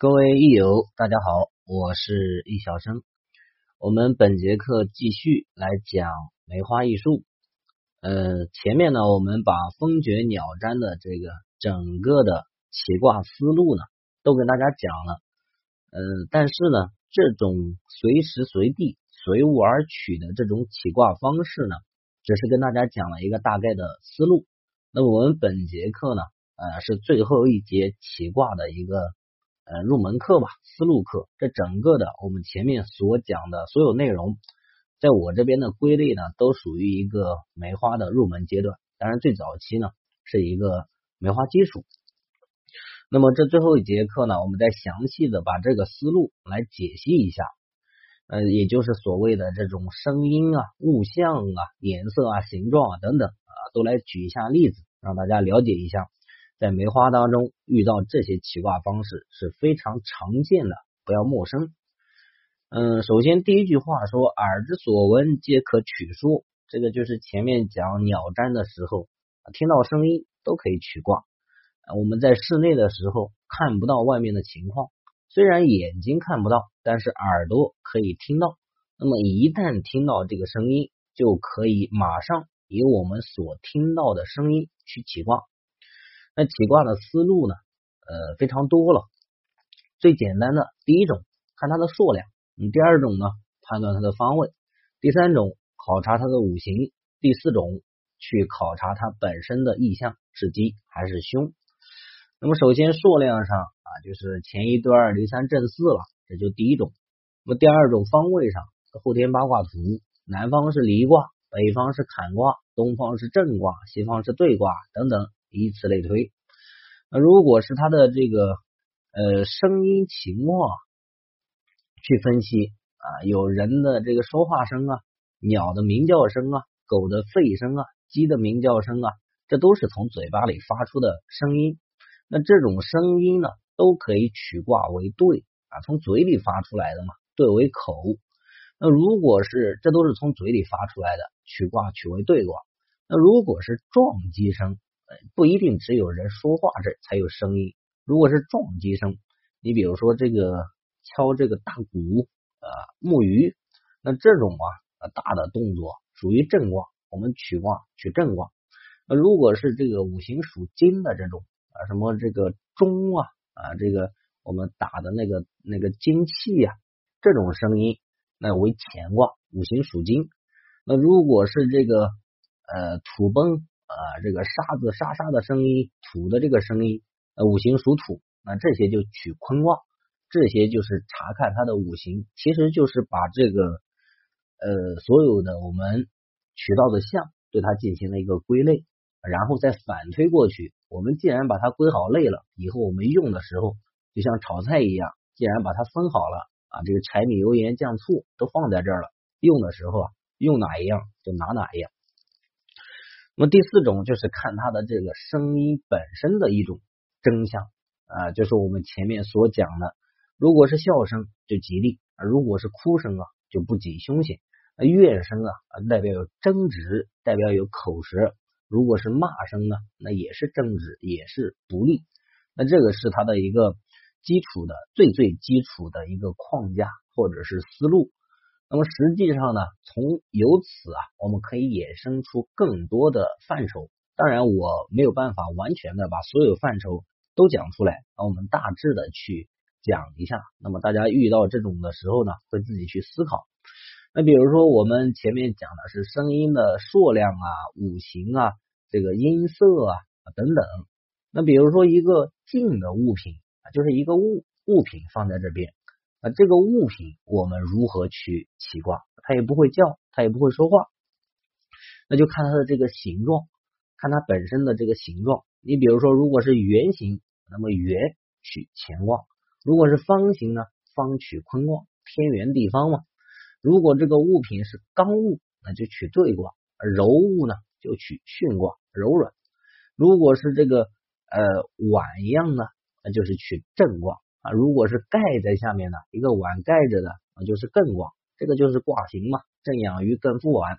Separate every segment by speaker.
Speaker 1: 各位益友，大家好，我是易小生。我们本节课继续来讲梅花易数。呃，前面呢，我们把风诀鸟占的这个整个的起卦思路呢，都跟大家讲了。呃，但是呢，这种随时随地随物而取的这种起卦方式呢，只是跟大家讲了一个大概的思路。那么我们本节课呢，呃，是最后一节起卦的一个。呃，入门课吧，思路课。这整个的我们前面所讲的所有内容，在我这边的归类呢，都属于一个梅花的入门阶段。当然，最早期呢是一个梅花基础。那么这最后一节课呢，我们再详细的把这个思路来解析一下。呃，也就是所谓的这种声音啊、物象啊、颜色啊、形状啊等等啊，都来举一下例子，让大家了解一下。在梅花当中遇到这些起卦方式是非常常见的，不要陌生。嗯，首先第一句话说“耳之所闻皆可取书”，这个就是前面讲鸟占的时候，听到声音都可以取卦。我们在室内的时候看不到外面的情况，虽然眼睛看不到，但是耳朵可以听到。那么一旦听到这个声音，就可以马上以我们所听到的声音去起卦。那起卦的思路呢？呃，非常多了。最简单的第一种，看它的数量；嗯，第二种呢，判断它的方位；第三种，考察它的五行；第四种，去考察它本身的意象是吉还是凶。那么，首先数量上啊，就是前一对二离三正四了，这就第一种。那么第二种方位上，后天八卦图，南方是离卦，北方是坎卦，东方是震卦，西方是兑卦等等。以此类推，那如果是他的这个呃声音情况去分析啊，有人的这个说话声啊，鸟的鸣叫声啊，狗的吠声啊，鸡的鸣叫声啊，这都是从嘴巴里发出的声音。那这种声音呢，都可以取卦为对啊，从嘴里发出来的嘛，对为口。那如果是这都是从嘴里发出来的，取卦取为对卦。那如果是撞击声。不一定只有人说话这才有声音。如果是撞击声，你比如说这个敲这个大鼓啊、木鱼，那这种啊大的动作属于震卦，我们取卦取震卦。那如果是这个五行属金的这种啊，什么这个钟啊啊，这个我们打的那个那个金器呀，这种声音那为乾卦，五行属金。那如果是这个呃土崩。啊，这个沙子沙沙的声音，土的这个声音，呃，五行属土，那这些就取坤卦，这些就是查看它的五行，其实就是把这个呃所有的我们取到的象，对它进行了一个归类，然后再反推过去。我们既然把它归好类了，以后我们用的时候，就像炒菜一样，既然把它分好了啊，这个柴米油盐酱醋都放在这儿了，用的时候啊，用哪一样就拿哪一样。那么第四种就是看它的这个声音本身的一种真相啊，就是我们前面所讲的，如果是笑声就吉利，如果是哭声啊就不吉凶险。那怨声啊代表有争执，代表有口舌；如果是骂声呢，那也是争执，也是不利。那这个是它的一个基础的最最基础的一个框架或者是思路。那么实际上呢，从由此啊，我们可以衍生出更多的范畴。当然，我没有办法完全的把所有范畴都讲出来，我们大致的去讲一下。那么大家遇到这种的时候呢，会自己去思考。那比如说，我们前面讲的是声音的数量啊、五行啊、这个音色啊等等。那比如说一个静的物品啊，就是一个物物品放在这边。啊，这个物品我们如何去起卦？它也不会叫，它也不会说话，那就看它的这个形状，看它本身的这个形状。你比如说，如果是圆形，那么圆取乾卦；如果是方形呢，方取坤卦，天圆地方嘛。如果这个物品是刚物，那就取兑卦；柔物呢，就取巽卦，柔软。如果是这个呃碗一样呢，那就是取震卦。啊，如果是盖在下面的一个碗盖着的，那就是艮卦，这个就是卦形嘛，正养鱼艮覆碗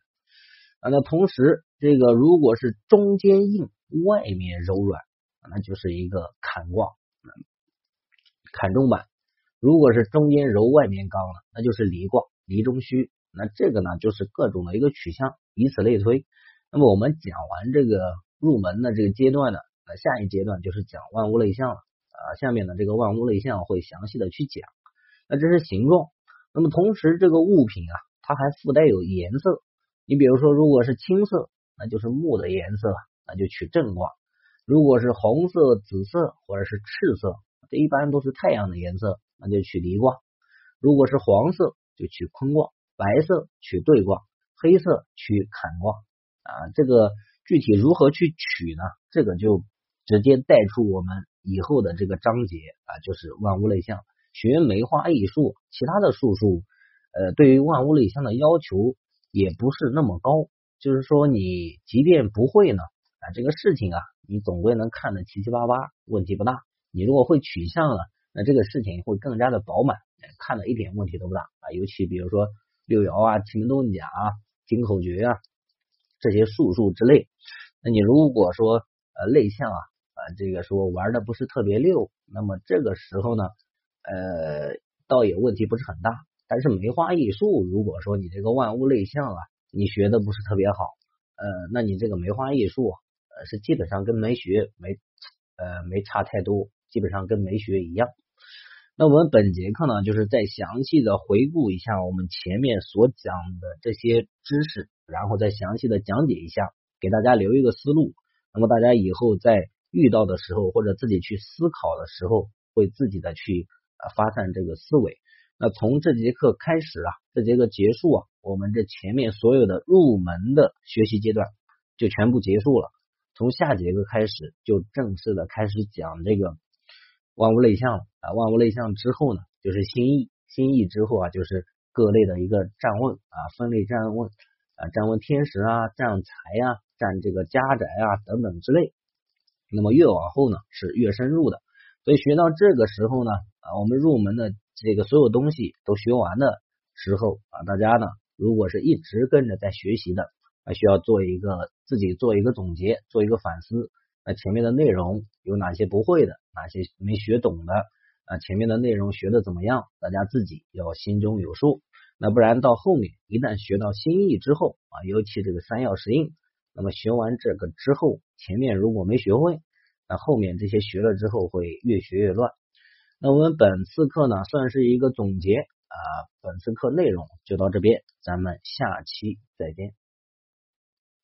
Speaker 1: 啊。那同时，这个如果是中间硬，外面柔软，那就是一个坎卦，坎中板如果是中间柔外面刚了，那就是离卦，离中虚。那这个呢，就是各种的一个取向，以此类推。那么我们讲完这个入门的这个阶段呢，那下一阶段就是讲万物类象了啊。下面呢，这个万物类象会详细的去讲。那这是形状，那么同时这个物品啊，它还附带有颜色。你比如说，如果是青色，那就是木的颜色，那就取正卦；如果是红色、紫色或者是赤色，这一般都是太阳的颜色，那就取离卦；如果是黄色，就取坤卦。白色取兑卦，黑色取坎卦啊。这个具体如何去取呢？这个就直接带出我们以后的这个章节啊，就是万物类象。学梅花易数，其他的术数，呃，对于万物类象的要求也不是那么高。就是说，你即便不会呢，啊，这个事情啊，你总归能看得七七八八，问题不大。你如果会取象了，那这个事情会更加的饱满，看了一点问题都不大啊。尤其比如说。六爻啊，奇门遁甲啊，金口诀啊，这些术数之类。那你如果说呃类象啊，这个说玩的不是特别溜，那么这个时候呢，呃，倒也问题不是很大。但是梅花易数，如果说你这个万物类象啊，你学的不是特别好，呃，那你这个梅花易数呃是基本上跟没学没呃没差太多，基本上跟没学一样。那我们本节课呢，就是再详细的回顾一下我们前面所讲的这些知识，然后再详细的讲解一下，给大家留一个思路。那么大家以后在遇到的时候，或者自己去思考的时候，会自己的去啊发散这个思维。那从这节课开始啊，这节课结束啊，我们这前面所有的入门的学习阶段就全部结束了。从下节课开始，就正式的开始讲这个。万物类象了啊，万物类象之后呢，就是心意，心意之后啊，就是各类的一个占问啊，分类占问啊，占问天时啊，占财啊，占这个家宅啊等等之类。那么越往后呢，是越深入的。所以学到这个时候呢，啊，我们入门的这个所有东西都学完的时候啊，大家呢，如果是一直跟着在学习的，啊，需要做一个自己做一个总结，做一个反思。那前面的内容有哪些不会的，哪些没学懂的啊？前面的内容学的怎么样？大家自己要心中有数。那不然到后面一旦学到心意之后啊，尤其这个三要十应，那么学完这个之后，前面如果没学会，那后面这些学了之后会越学越乱。那我们本次课呢，算是一个总结啊，本次课内容就到这边，咱们下期再见。